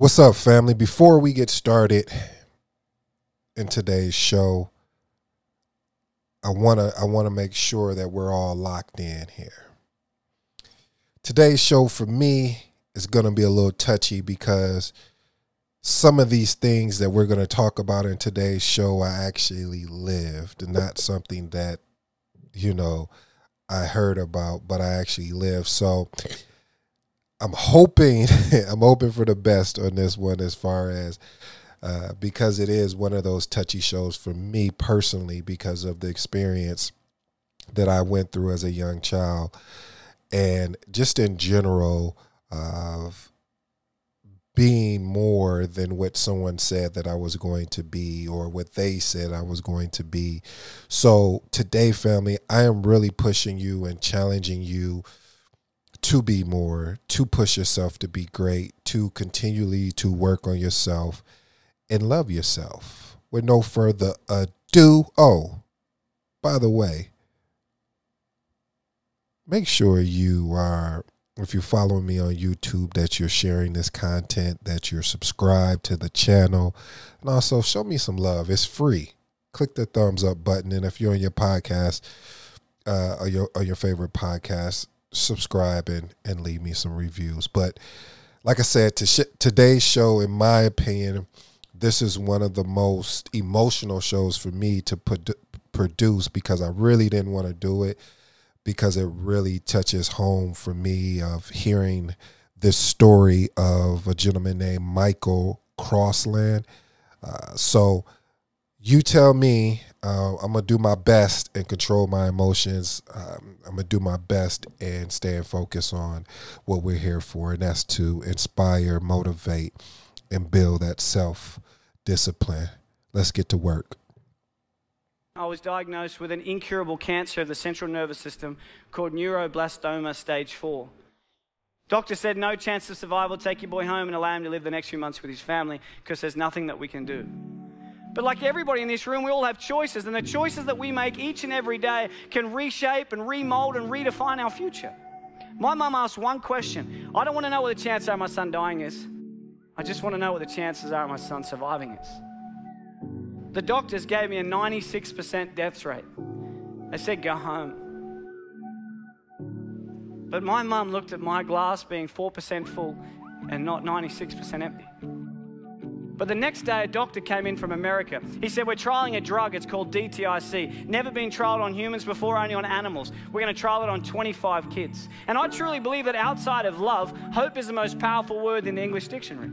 What's up, family? Before we get started in today's show, I wanna I wanna make sure that we're all locked in here. Today's show for me is gonna be a little touchy because some of these things that we're gonna talk about in today's show I actually lived, and not something that you know I heard about, but I actually lived. So I'm hoping I'm hoping for the best on this one as far as uh, because it is one of those touchy shows for me personally because of the experience that I went through as a young child and just in general of being more than what someone said that I was going to be or what they said I was going to be. So today family, I am really pushing you and challenging you to be more, to push yourself to be great, to continually to work on yourself and love yourself. With no further ado, oh, by the way, make sure you are if you're following me on YouTube that you're sharing this content, that you're subscribed to the channel, and also show me some love. It's free. Click the thumbs up button, and if you're on your podcast uh, or your or your favorite podcast, subscribe and, leave me some reviews. But like I said, to sh- today's show, in my opinion, this is one of the most emotional shows for me to produce because I really didn't want to do it because it really touches home for me of hearing this story of a gentleman named Michael Crossland. Uh, so you tell me uh, I'm gonna do my best and control my emotions. Um, I'm gonna do my best and stay and focus on what we're here for, and that's to inspire, motivate, and build that self discipline. Let's get to work. I was diagnosed with an incurable cancer of the central nervous system called neuroblastoma stage 4. Doctor said no chance of survival. Take your boy home and allow him to live the next few months with his family because there's nothing that we can do. But like everybody in this room, we all have choices, and the choices that we make each and every day can reshape and remold and redefine our future. My mum asked one question I don't want to know what the chances are my son dying is. I just want to know what the chances are my son surviving is. The doctors gave me a 96% death rate. They said, go home. But my mum looked at my glass being 4% full and not 96% empty. But the next day, a doctor came in from America. He said, We're trialing a drug. It's called DTIC. Never been trialed on humans before, only on animals. We're going to trial it on 25 kids. And I truly believe that outside of love, hope is the most powerful word in the English dictionary.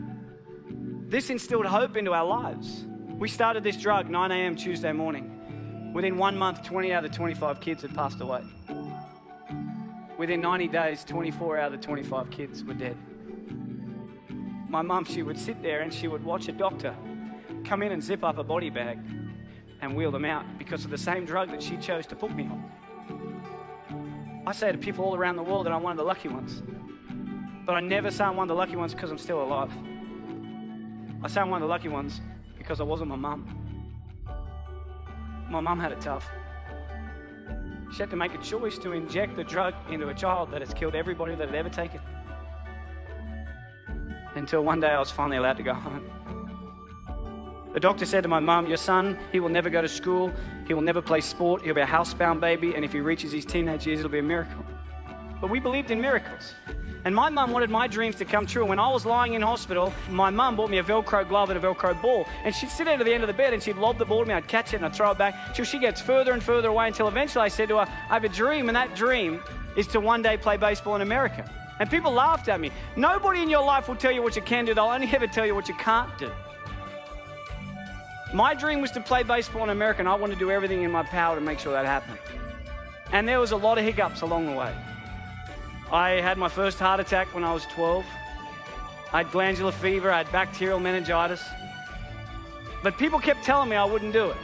This instilled hope into our lives. We started this drug 9 a.m. Tuesday morning. Within one month, 20 out of the 25 kids had passed away. Within 90 days, 24 out of the 25 kids were dead my mum, she would sit there and she would watch a doctor come in and zip up a body bag and wheel them out because of the same drug that she chose to put me on. I say to people all around the world that I'm one of the lucky ones. But I never say I'm one of the lucky ones because I'm still alive. I say I'm one of the lucky ones because I wasn't my mum. My mum had it tough. She had to make a choice to inject the drug into a child that has killed everybody that had ever taken until one day I was finally allowed to go home. The doctor said to my mum, Your son, he will never go to school, he will never play sport, he'll be a housebound baby, and if he reaches his teenage years, it'll be a miracle. But we believed in miracles. And my mum wanted my dreams to come true. When I was lying in hospital, my mum bought me a Velcro glove and a Velcro ball. And she'd sit at the end of the bed and she'd lob the ball to me. I'd catch it and I'd throw it back till she gets further and further away until eventually I said to her, I have a dream, and that dream is to one day play baseball in America. And people laughed at me. Nobody in your life will tell you what you can do, they'll only ever tell you what you can't do. My dream was to play baseball in America, and I wanted to do everything in my power to make sure that happened. And there was a lot of hiccups along the way. I had my first heart attack when I was 12. I had glandular fever, I had bacterial meningitis. But people kept telling me I wouldn't do it.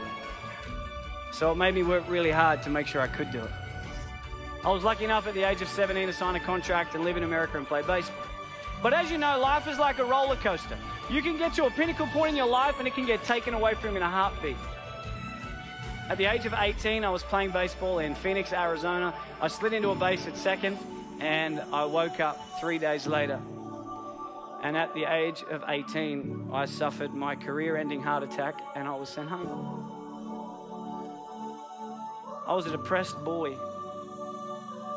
So it made me work really hard to make sure I could do it. I was lucky enough at the age of 17 to sign a contract and live in America and play baseball. But as you know, life is like a roller coaster. You can get to a pinnacle point in your life and it can get taken away from you in a heartbeat. At the age of 18, I was playing baseball in Phoenix, Arizona. I slid into a base at second and I woke up three days later. And at the age of 18, I suffered my career ending heart attack and I was sent home. I was a depressed boy.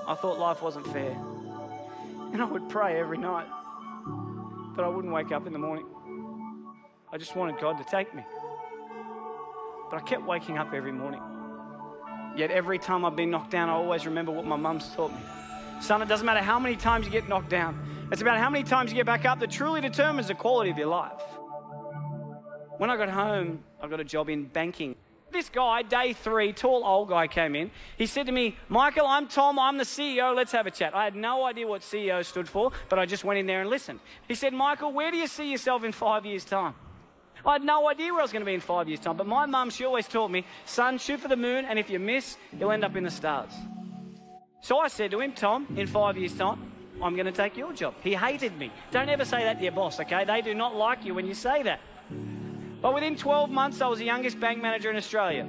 I thought life wasn't fair. And I would pray every night, but I wouldn't wake up in the morning. I just wanted God to take me. But I kept waking up every morning. Yet every time I've been knocked down, I always remember what my mum's taught me. Son, it doesn't matter how many times you get knocked down, it's about how many times you get back up that truly determines the quality of your life. When I got home, I got a job in banking. This guy, day three, tall old guy came in. He said to me, Michael, I'm Tom, I'm the CEO, let's have a chat. I had no idea what CEO stood for, but I just went in there and listened. He said, Michael, where do you see yourself in five years' time? I had no idea where I was going to be in five years' time, but my mum, she always taught me, son, shoot for the moon, and if you miss, you'll end up in the stars. So I said to him, Tom, in five years' time, I'm going to take your job. He hated me. Don't ever say that to your boss, okay? They do not like you when you say that. But within 12 months, I was the youngest bank manager in Australia.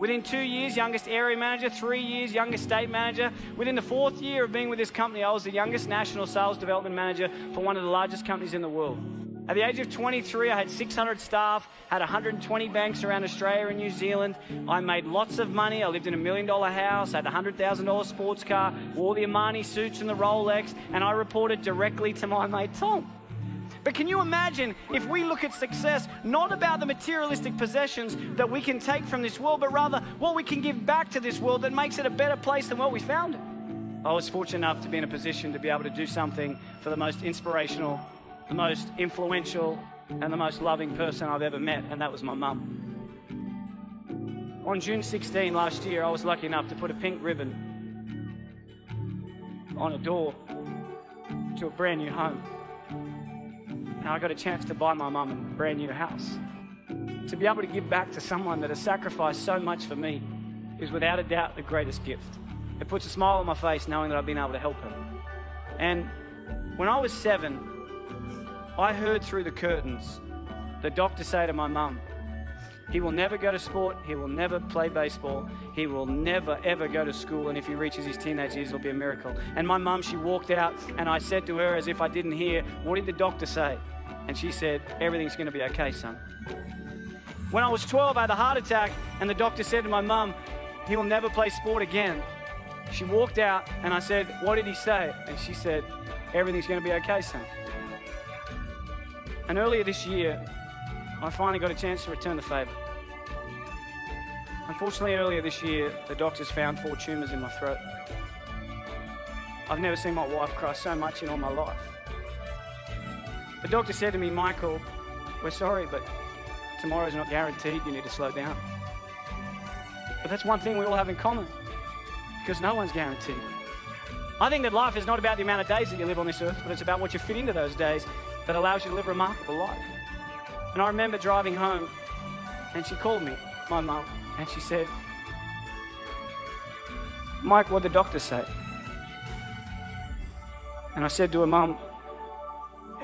Within two years, youngest area manager. Three years, youngest state manager. Within the fourth year of being with this company, I was the youngest national sales development manager for one of the largest companies in the world. At the age of 23, I had 600 staff, had 120 banks around Australia and New Zealand. I made lots of money. I lived in a million dollar house, had a $100,000 sports car, wore the Armani suits and the Rolex, and I reported directly to my mate Tom. But can you imagine if we look at success not about the materialistic possessions that we can take from this world, but rather what we can give back to this world that makes it a better place than what we found it? I was fortunate enough to be in a position to be able to do something for the most inspirational the most influential and the most loving person I've ever met, and that was my mum. On June 16 last year, I was lucky enough to put a pink ribbon on a door to a brand new home. And I got a chance to buy my mum a brand new house. To be able to give back to someone that has sacrificed so much for me is without a doubt the greatest gift. It puts a smile on my face knowing that I've been able to help her. And when I was seven, I heard through the curtains the doctor say to my mum, he will never go to sport. He will never play baseball. He will never, ever go to school. And if he reaches his teenage years, it'll be a miracle. And my mum, she walked out, and I said to her, as if I didn't hear, What did the doctor say? And she said, Everything's going to be okay, son. When I was 12, I had a heart attack, and the doctor said to my mum, He will never play sport again. She walked out, and I said, What did he say? And she said, Everything's going to be okay, son. And earlier this year, I finally got a chance to return the favour. Unfortunately, earlier this year, the doctors found four tumours in my throat. I've never seen my wife cry so much in all my life. The doctor said to me, Michael, we're sorry, but tomorrow's not guaranteed. You need to slow down. But that's one thing we all have in common because no one's guaranteed. I think that life is not about the amount of days that you live on this earth, but it's about what you fit into those days that allows you to live a remarkable life. And I remember driving home, and she called me, my mum, and she said, Mike, what did the doctor say? And I said to her, Mum,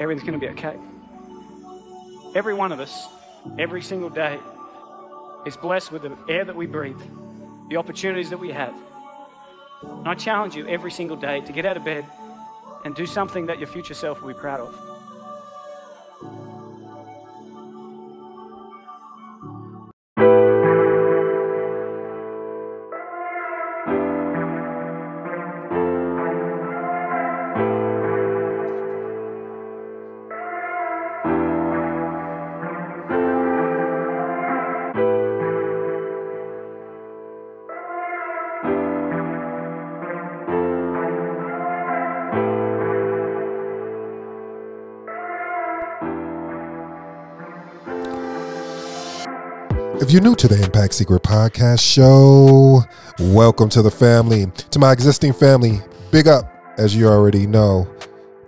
everything's going to be okay. Every one of us, every single day, is blessed with the air that we breathe, the opportunities that we have. And I challenge you every single day to get out of bed and do something that your future self will be proud of. You're new to the Impact Secret Podcast Show, welcome to the family. To my existing family, big up, as you already know.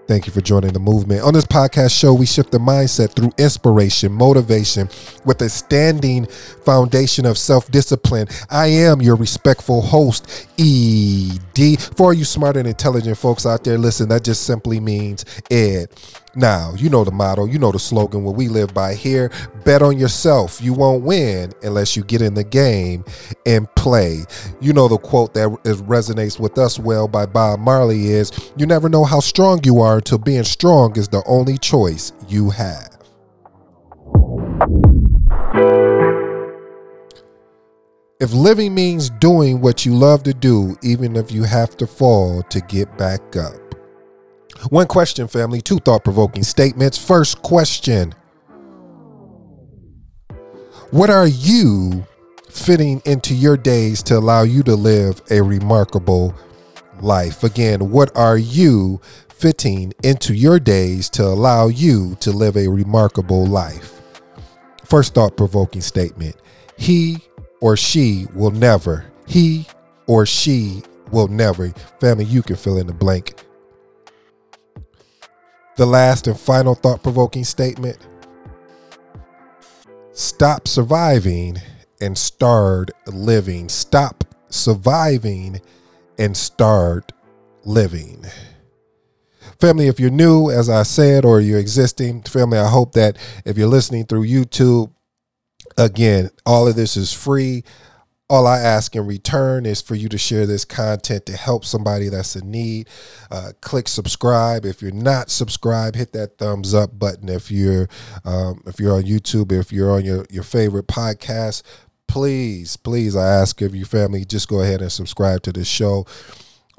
Thank you for joining the movement. On this podcast show, we shift the mindset through inspiration, motivation, with a standing foundation of self discipline. I am your respectful host, ED. For you smart and intelligent folks out there, listen, that just simply means Ed. Now, you know the motto, you know the slogan, what we live by here bet on yourself. You won't win unless you get in the game and play. You know the quote that resonates with us well by Bob Marley is You never know how strong you are until being strong is the only choice you have. If living means doing what you love to do, even if you have to fall to get back up. One question, family, two thought provoking statements. First question What are you fitting into your days to allow you to live a remarkable life? Again, what are you fitting into your days to allow you to live a remarkable life? First thought provoking statement He or she will never, he or she will never. Family, you can fill in the blank the last and final thought provoking statement stop surviving and start living. Stop surviving and start living. Family, if you're new, as I said, or you're existing, family, I hope that if you're listening through YouTube, again, all of this is free. All I ask in return is for you to share this content to help somebody that's in need. Uh, click subscribe. If you're not subscribed, hit that thumbs up button. If you're um, if you're on YouTube, if you're on your your favorite podcast, please, please, I ask of you family, just go ahead and subscribe to the show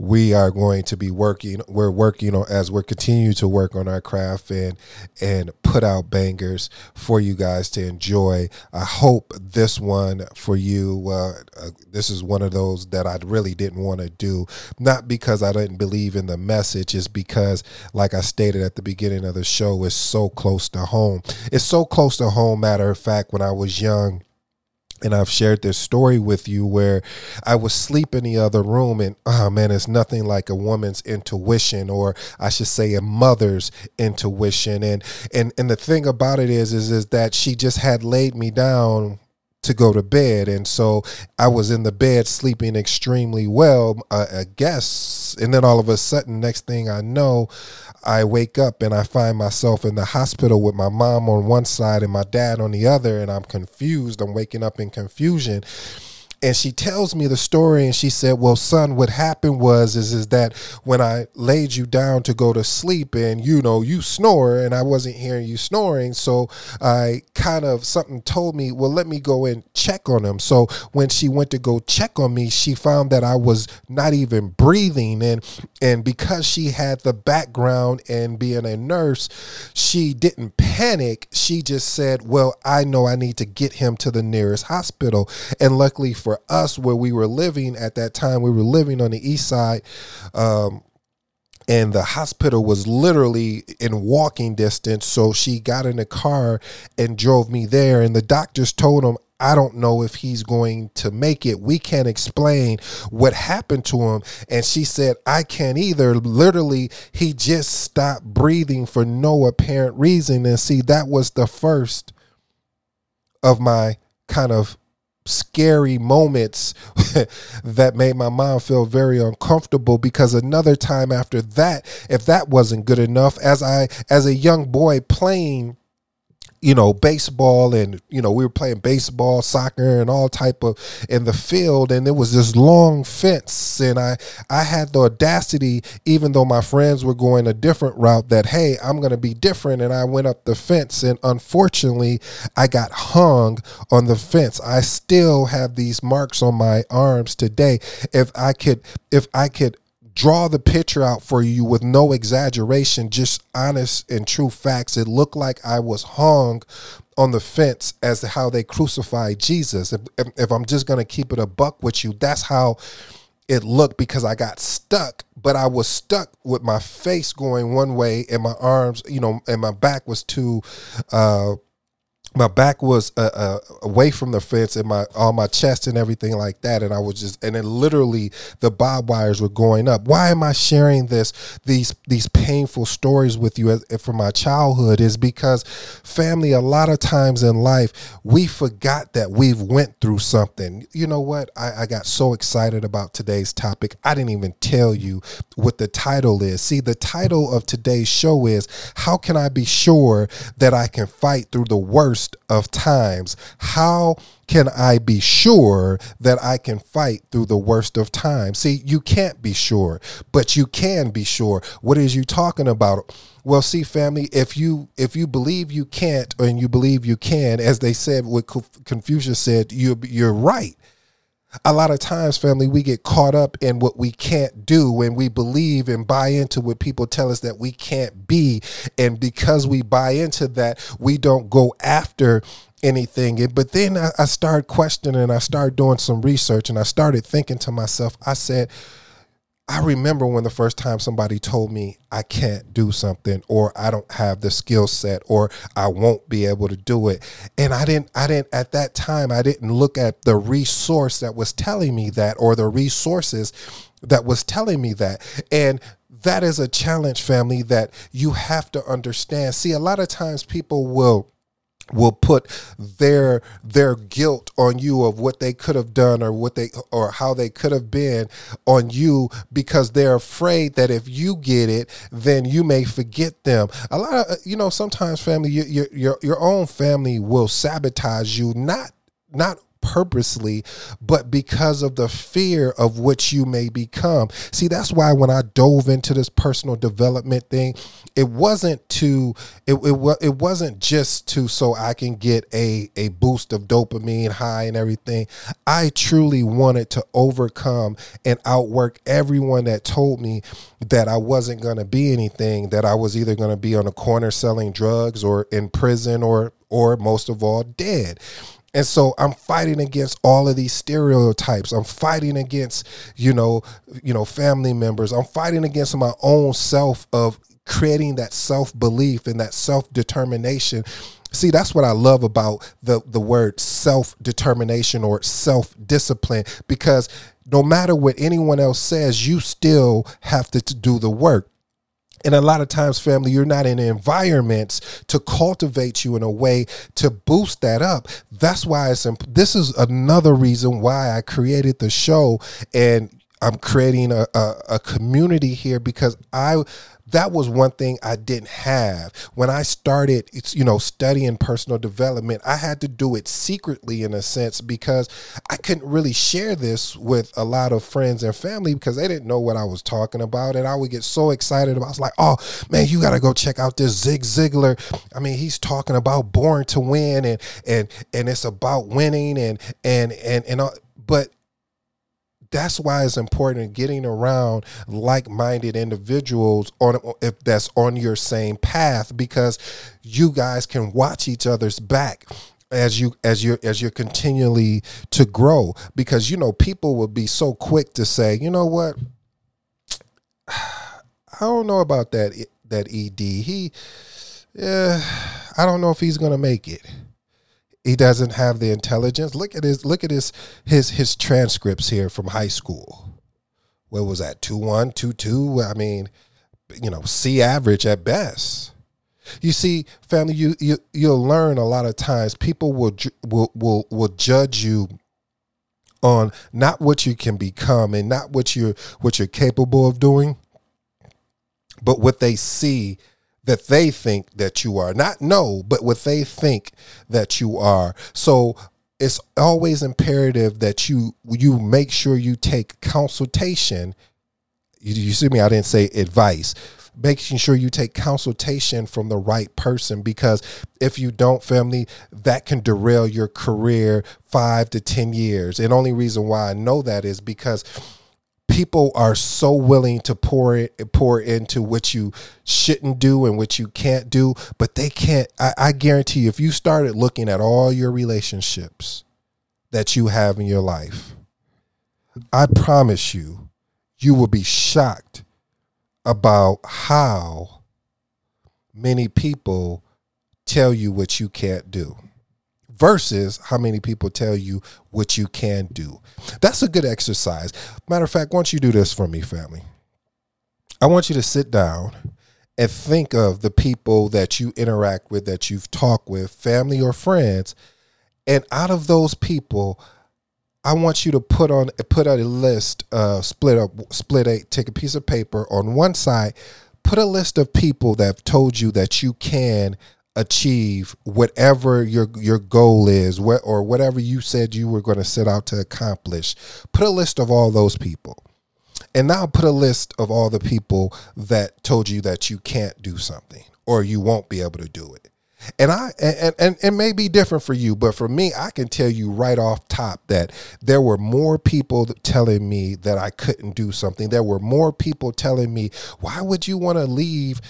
we are going to be working we're working on as we're continuing to work on our craft and and put out bangers for you guys to enjoy. I hope this one for you uh, uh, this is one of those that i really didn't want to do. Not because i didn't believe in the message is because like i stated at the beginning of the show it's so close to home. It's so close to home matter of fact when i was young and I've shared this story with you where I was sleep in the other room and oh man, it's nothing like a woman's intuition or I should say a mother's intuition. And and and the thing about it is is is that she just had laid me down to go to bed. And so I was in the bed sleeping extremely well, uh, I guess. And then all of a sudden, next thing I know, I wake up and I find myself in the hospital with my mom on one side and my dad on the other. And I'm confused. I'm waking up in confusion and she tells me the story and she said well son what happened was is is that when i laid you down to go to sleep and you know you snore and i wasn't hearing you snoring so i kind of something told me well let me go and check on him. So when she went to go check on me she found that i was not even breathing and and because she had the background and being a nurse she didn't panic. She just said well i know i need to get him to the nearest hospital. And luckily for for us where we were living at that time, we were living on the east side. Um, and the hospital was literally in walking distance. So she got in a car and drove me there. And the doctors told him, I don't know if he's going to make it. We can't explain what happened to him. And she said, I can't either. Literally, he just stopped breathing for no apparent reason. And see, that was the first of my kind of scary moments that made my mom feel very uncomfortable because another time after that if that wasn't good enough as i as a young boy playing you know baseball and you know we were playing baseball soccer and all type of in the field. And it was this long fence. And i i had the audacity even though my friends were going a different route that hey i'm going to be different. And i went up the fence. And unfortunately i got hung on the fence. I still have these marks on my arms today. If i could if i could draw the picture out for you with no exaggeration, just honest and true facts. It looked like I was hung on the fence as to how they crucified Jesus. If, if I'm just going to keep it a buck with you, that's how it looked because I got stuck, but I was stuck with my face going one way and my arms, you know, and my back was too uh my back was uh, uh, away from the fence and my on my chest and everything like that. And i was just and then literally the bob wires were going up. Why am i sharing this these these painful stories with you as, from my childhood is because family a lot of times in life we forgot that we've went through something. You know what? I, I got so excited about today's topic. I didn't even tell you what the title is. See the title of today's show is how can i be sure that i can fight through the worst worst of times. How can I be sure that I can fight through the worst of times? See, you can't be sure, but you can be sure. What is you talking about? Well, see, family, if you if you believe you can't and you believe you can, as they said, what Confucius said, you you're right a lot of times family we get caught up in what we can't do when we believe and buy into what people tell us that we can't be. And because we buy into that we don't go after anything. But then i, I started questioning i started doing some research and i started thinking to myself i said I remember when the first time somebody told me I can't do something or I don't have the skill set or I won't be able to do it. And I didn't I didn't at that time I didn't look at the resource that was telling me that or the resources that was telling me that. And that is a challenge family that you have to understand. See, a lot of times people will will put their their guilt on you of what they could have done or what they or how they could have been on you because they're afraid that if you get it then you may forget them. A lot of you know sometimes family your your your own family will sabotage you not not purposely, but because of the fear of what you may become. See, that's why when I dove into this personal development thing, it wasn't to it it, it wasn't just to so I can get a a boost of dopamine high and everything. I truly wanted to overcome and outwork everyone that told me that I wasn't going to be anything, that I was either going to be on a corner selling drugs or in prison or or most of all dead. And so I'm fighting against all of these stereotypes. I'm fighting against, you know, you know, family members. I'm fighting against my own self of creating that self-belief and that self-determination. See, that's what I love about the the word self-determination or self-discipline because no matter what anyone else says, you still have to, to do the work. And a lot of times, family, you're not in environments to cultivate you in a way to boost that up. That's why it's imp- this is another reason why I created the show and I'm creating a, a, a community here because I that was one thing I didn't have when I started. It's you know studying personal development. I had to do it secretly in a sense because I couldn't really share this with a lot of friends and family because they didn't know what I was talking about, and I would get so excited about. I was like, "Oh man, you got to go check out this Zig Ziglar." I mean, he's talking about born to win, and and and it's about winning, and and and and. Uh, but that's why it's important getting around like-minded individuals on if that's on your same path because you guys can watch each other's back as you as you're as you're continually to grow. Because you know people will be so quick to say you know what? I don't know about that that ed he yeah i don't know if he's gonna make it he doesn't have the intelligence. Look at his look at his his his transcripts here from high school. What was that? Two one, two two. I mean, you know, C average at best. You see, family, you you you'll learn a lot of times. People will will will will judge you on not what you can become and not what you're what you're capable of doing, but what they see that they think that you are. Not know, but what they think that you are. So it's always imperative that you you make sure you take consultation. You, you see me? I didn't say advice. Making sure you take consultation from the right person because if you don't, family, that can derail your career five to ten years. And only reason why I know that is because people are so willing to pour it pour into what you shouldn't do and what you can't do but they can't I, I, guarantee you if you started looking at all your relationships that you have in your life i promise you you will be shocked about how many people tell you what you can't do versus how many people tell you what you can do. That's a good exercise. Matter of fact, once you do this for me, family, I want you to sit down and think of the people that you interact with, that you've talked with, family or friends, and out of those people, I want you to put on put out a list, uh, split up, split a take a piece of paper on one side, put a list of people that have told you that you can achieve whatever your your goal is, what or whatever you said you were going to set out to accomplish. Put a list of all those people. And now put a list of all the people that told you that you can't do something or you won't be able to do it. And I and, and it may be different for you, but for me, I can tell you right off top that there were more people telling me that I couldn't do something. There were more people telling me, "Why would you want to leave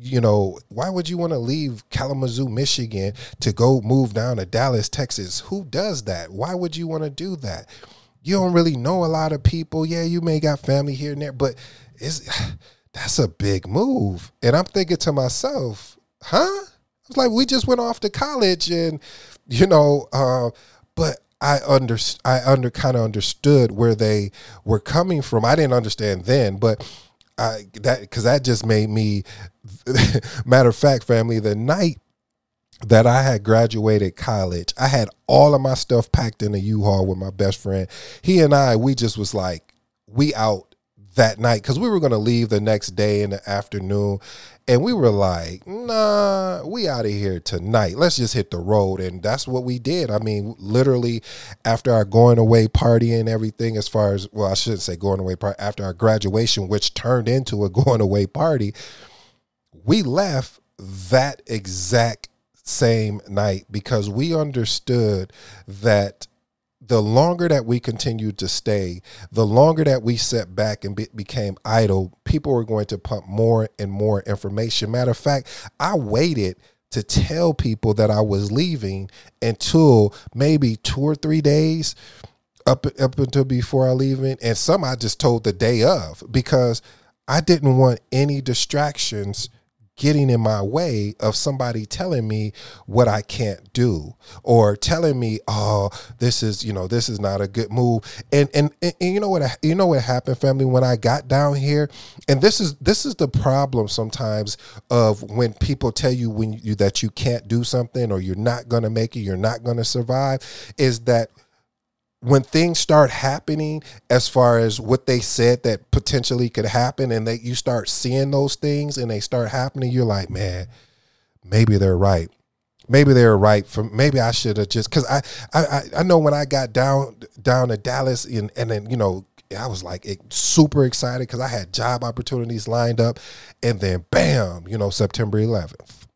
you know, why would you want to leave Kalamazoo, Michigan to go move down to Dallas, Texas? Who does that? Why would you want to do that? You don't really know a lot of people. Yeah, you may got family here and there, but it's that's a big move. And I'm thinking to myself, huh? It's like we just went off to college, and you know, uh, but I under I under kind of understood where they were coming from. I didn't understand then, but I that because that just made me. matter of fact, family, the night that I had graduated college, I had all of my stuff packed in a U-Haul with my best friend. He and I, we just was like, we out that night because we were going to leave the next day in the afternoon. And we were like nah we out of here tonight. Let's just hit the road. And that's what we did. I mean literally after our going away party and everything as far as well i shouldn't say going away party after our graduation which turned into a going away party we left that exact same night because we understood that the longer that we continued to stay, the longer that we sat back and be, became idle, people were going to pump more and more information. Matter of fact, I waited to tell people that I was leaving until maybe two or three days up up until before I leaving, and some I just told the day of because I didn't want any distractions getting in my way of somebody telling me what I can't do or telling me, oh, this is, you know, this is not a good move. And and, and, and you know what you know what happened, family, when I got down here, and this is this is the problem sometimes of when people tell you when you that you can't do something or you're not gonna make it, you're not gonna survive, is that when things start happening as far as what they said that potentially could happen and that you start seeing those things and they start happening you're like man maybe they're right. Maybe they're right for maybe i should have just because I, I i know when i got down down to dallas and and then you know I was like super excited because I had job opportunities lined up, and then bam, you know, September 11th,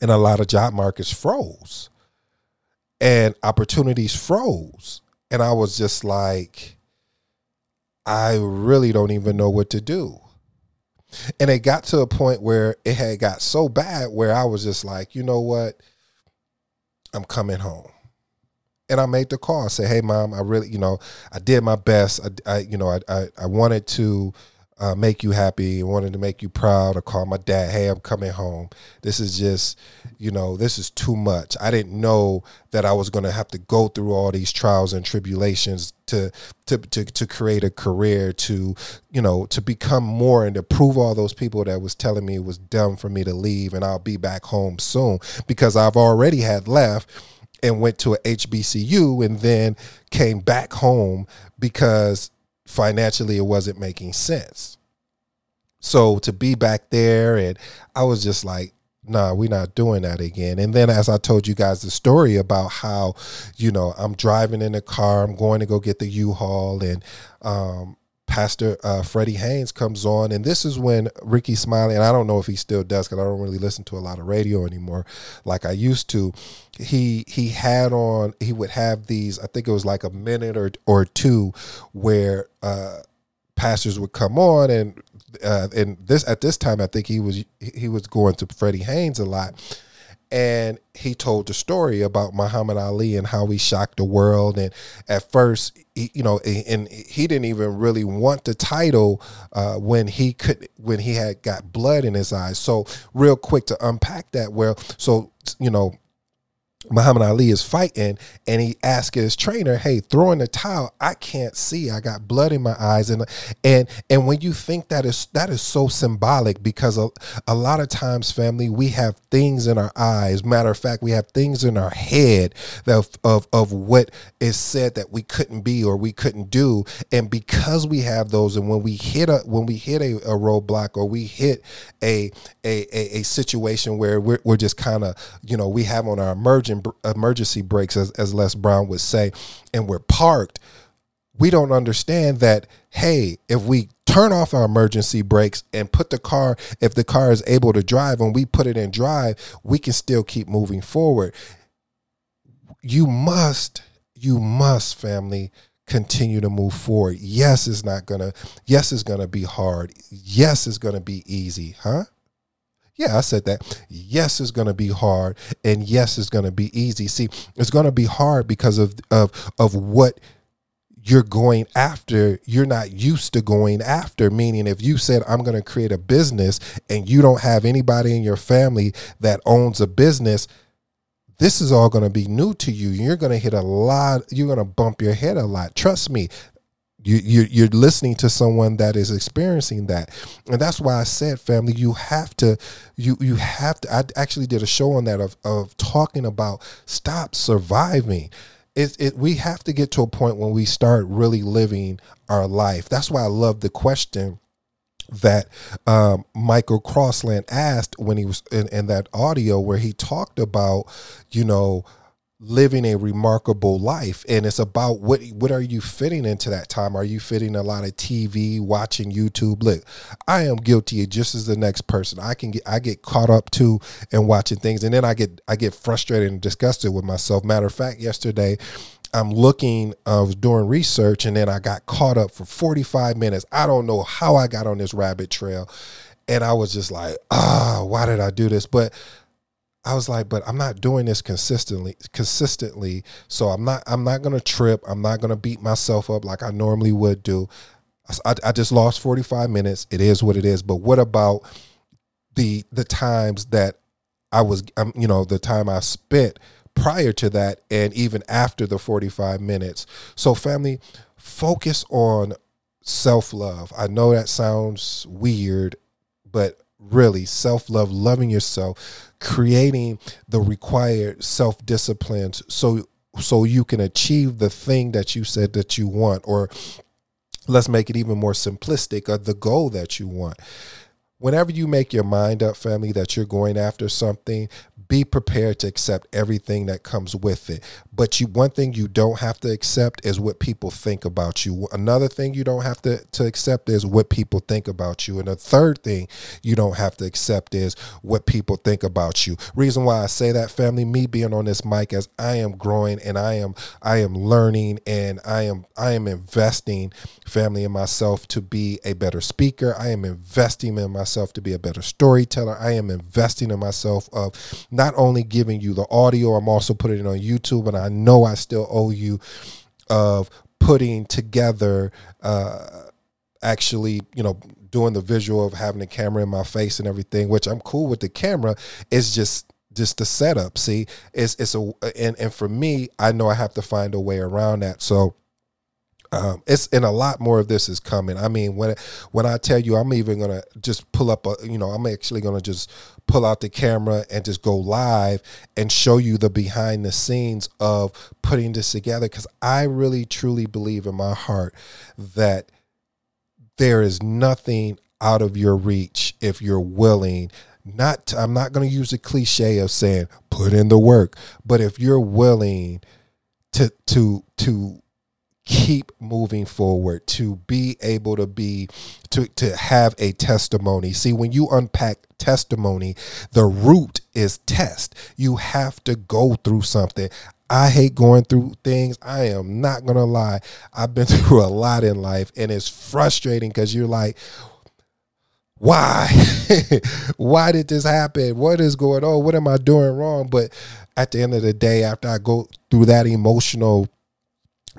and a lot of job markets froze, and opportunities froze, and I was just like, I really don't even know what to do. And it got to a point where it had got so bad where I was just like, you know what? I'm coming home. And I made the call. I said, hey, mom, I really, you know, I did my best. I, I you know, I, I, I wanted to uh, make you happy, wanted to make you proud. I called my dad, hey, I'm coming home. This is just, you know, this is too much. I didn't know that I was going to have to go through all these trials and tribulations to, to to to create a career, to you know, to become more and to prove all those people that was telling me it was dumb for me to leave, and I'll be back home soon because I've already had left and went to a HBCU and then came back home because financially it wasn't making sense. So to be back there and I was just like, nah, we're not doing that again. And then as I told you guys the story about how, you know, I'm driving in the car, I'm going to go get the U-Haul and um Pastor uh, Freddie Haynes comes on, and this is when Rickey Smiley, and I don't know if he still does because I don't really listen to a lot of radio anymore like I used to. He he had on he would have these. I think it was like a minute or or two where uh, pastors would come on, and uh, and this at this time I think he was he was going to Freddie Haynes a lot and he told the story about Muhammad Ali and how he shocked the world. And at first, he, you know, and he didn't even really want the title uh, when he could when he had got blood in his eyes. So real quick to unpack that, well, so you know, Muhammad Ali is fighting and he asked his trainer, "Hey, throwing the towel. I can't see. I got blood in my eyes." And and and when you think that is that is so symbolic because a, a lot of times, family, we have things in our eyes. Matter of fact, we have things in our head of of of what is said that we couldn't be or we couldn't do, and because we have those, and when we hit a when we hit a, a roadblock or we hit a a a, a situation where we're, we're just kind of you know we have on our emerging emergency brakes, as, as Les Brown would say, and we're parked, we don't understand that, hey, if we turn off our emergency brakes and put the car, if the car is able to drive and we put it in drive, we can still keep moving forward. You must, you must, family, continue to move forward. Yes, it's not gonna, yes, it's gonna be hard. Yes, it's gonna be easy, huh? Yeah, I said that. Yes, it's going to be hard, and yes, it's going to be easy. See, it's going to be hard because of of of what you're going after you're not used to going after meaning if you said i'm going to create a business and you don't have anybody in your family that owns a business this is all going to be new to you you're going to hit a lot you're going to bump your head a lot trust me you, you you're listening to someone that is experiencing that. And that's why i said family you have to you you have to i actually did a show on that of, of talking about stop surviving. It, it we have to get to a point when we start really living our life. That's why i love the question that um, Michael Crossland asked when he was in, in that audio where he talked about, you know, living a remarkable life and it's about what what are you fitting into that time are you fitting a lot of tv watching youtube look i am guilty just as the next person i can get i get caught up too and watching things and then i get i get frustrated and disgusted with myself matter of fact yesterday I'm looking, I was doing research and then I got caught up for 45 minutes. I don't know how I got on this rabbit trail. And I was just like, ah, why did I do this? But I was like, but I'm not doing this consistently consistently. So I'm not I'm not gonna trip. I'm not gonna beat myself up like I normally would do. I, I just lost 45 minutes. It is what it is. But what about the the times that I was um, you know, the time I spent prior to that and even after the 45 minutes. So family, focus on self-love. I know that sounds weird, but really self-love, loving yourself creating the required self disciplines so so you can achieve the thing that you said that you want or let's make it even more simplistic of the goal that you want. Whenever you make your mind up family that you're going after something be prepared to accept everything that comes with it. But you one thing you don't have to accept is what people think about you. Another thing you don't have to, to accept is what people think about you. And a third thing you don't have to accept is what people think about you. Reason why I say that, family, me being on this mic as I am growing and I am I am learning and I am I am investing family in myself to be a better speaker. I am investing in myself to be a better storyteller. I am investing in myself of not not only giving you the audio, I'm also putting it on YouTube, and I know I still owe you of putting together uh, actually, you know, doing the visual of having the camera in my face and everything, which I'm cool with the camera. It's just just the setup. See, it's it's a and and for me, I know I have to find a way around that. So um, it's and a lot more of this is coming. I mean, when when I tell you, I'm even gonna just pull up a, you know, I'm actually gonna just pull out the camera and just go live and show you the behind the scenes of putting this together. Because I really truly believe in my heart that there is nothing out of your reach if you're willing not to, i'm not to use the cliche of saying put in the work but if you're willing to to to keep moving forward to be able to be to to have a testimony see when you unpack testimony the root is test you have to go through something I hate going through things. I am not going to lie. I've been through a lot in life and it's frustrating because you're like, why? why did this happen? What is going on? What am I doing wrong? But at the end of the day, after I go through that emotional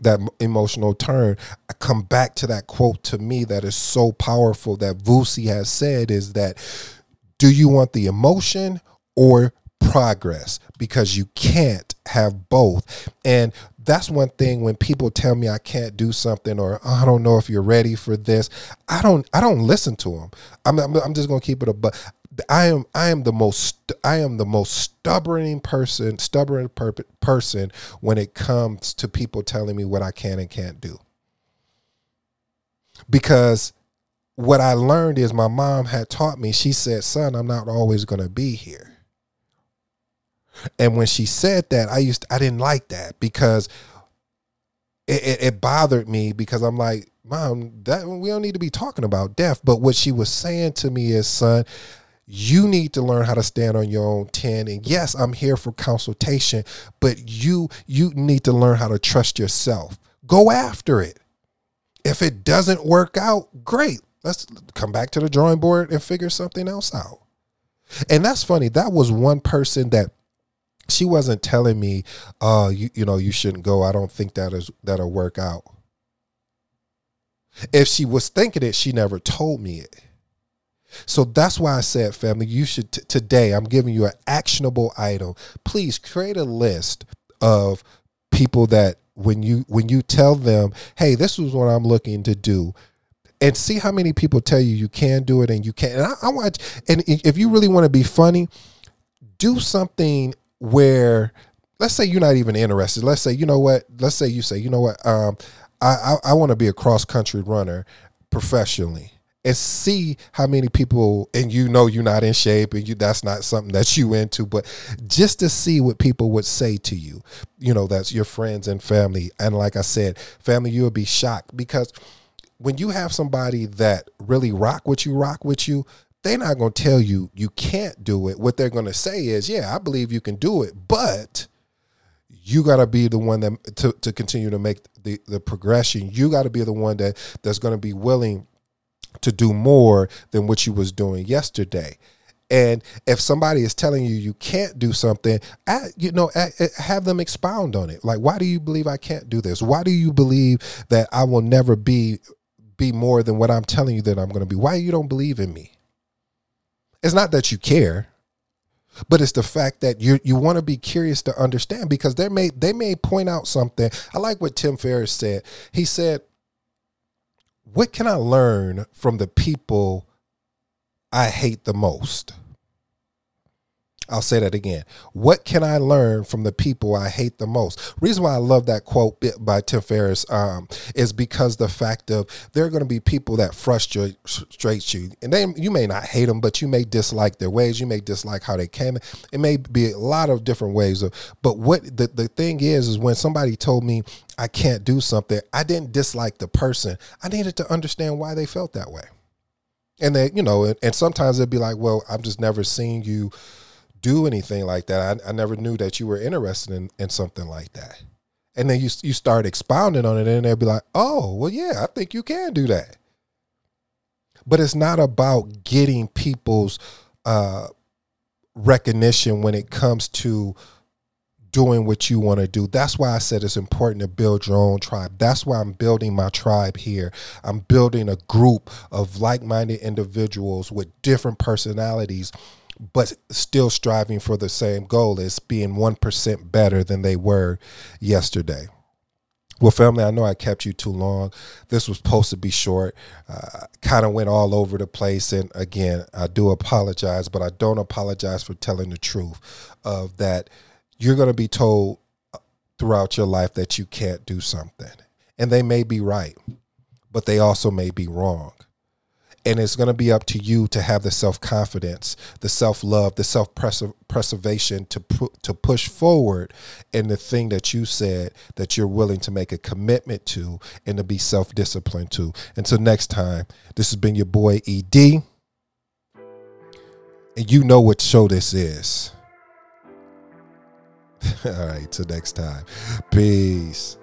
that emotional turn, I come back to that quote to me that is so powerful that Vusi has said is that do you want the emotion or progress? Because you can't have both. And that's one thing when people tell me I can't do something or oh, I don't know if you're ready for this. I don't I don't listen to them. I'm I'm, I'm just to keep it a but I am I am the most I am the most stubborn person stubborn per- person when it comes to people telling me what I can and can't do. Because what I learned is my mom had taught me. She said, "Son, I'm not always going to be here." And when she said that, I used to, I didn't like that because it, it, it bothered me because I'm like, Mom, that we don't need to be talking about death. But what she was saying to me is, son, you need to learn how to stand on your own 10 and yes i'm here for consultation but you you need to learn how to trust yourself. Go after it. If it doesn't work out great. Let's come back to the drawing board and figure something else out. And that's funny. That was one person that she wasn't telling me uh you, you know you shouldn't go. I don't think that is that'll work out. If she was thinking it she never told me it so that's why I said, family, you should t- today. I'm giving you an actionable item. Please create a list of people that when you when you tell them, "Hey, this is what I'm looking to do," and see how many people tell you you can do it and you can't. And I, I want, and if you really want to be funny, do something where, let's say you're not even interested. Let's say you know what. Let's say you say you know what. Um, I I, I want to be a cross country runner professionally and see how many people and you know you're not in shape and you that's not something that you into but just to see what people would say to you you know that's your friends and family. And like i said family you'll be shocked because when you have somebody that really rock with you rock with you they're not going to tell you you can't do it. What they're going to say is yeah i believe you can do it but you got to be the one that to, to continue to make the, the progression. You got to be the one that that's going to be willing to do more than what you was doing yesterday. And if somebody is telling you you can't do something, you know, have them expound on it. Like, why do you believe I can't do this? Why do you believe that I will never be be more than what I'm telling you that I'm going to be? Why you don't believe in me? It's not that you care, but it's the fact that you you want to be curious to understand because they may they may point out something. I like what Tim Ferriss said. He said what can I learn from the people I hate the most? I'll say that again. What can I learn from the people I hate the most? Reason why I love that quote by Tim Ferriss um, is because the fact of there are going to be people that frustrate, you, and they you may not hate them, but you may dislike their ways. You may dislike how they came. It may be a lot of different ways of. But what the the thing is is when somebody told me I can't do something, I didn't dislike the person. I needed to understand why they felt that way. And they, you know, and, and sometimes it'd be like, well, I've just never seen you do anything like that. I, I never knew that you were interested in, in something like that. And then you you start expounding on it, and they'll be like, "Oh, well, yeah, I think you can do that." But it's not about getting people's uh, recognition when it comes to doing what you want to do. That's why I said it's important to build your own tribe. That's why I'm building my tribe here. I'm building a group of like minded individuals with different personalities but still striving for the same goal is being 1% better than they were yesterday. Well, family, I know I kept you too long. This was supposed to be short. Uh, kind of went all over the place. And again, I do apologize, but I don't apologize for telling the truth of that you're going to be told uh, throughout your life that you can't do something. And they may be right, but they also may be wrong and it's going to be up to you to have the self confidence, the self love, the self preservation to pu- to push forward in the thing that you said that you're willing to make a commitment to and to be self disciplined to. Until next time, this has been your boy Ed, and you know what show this is. All right, till next time, peace.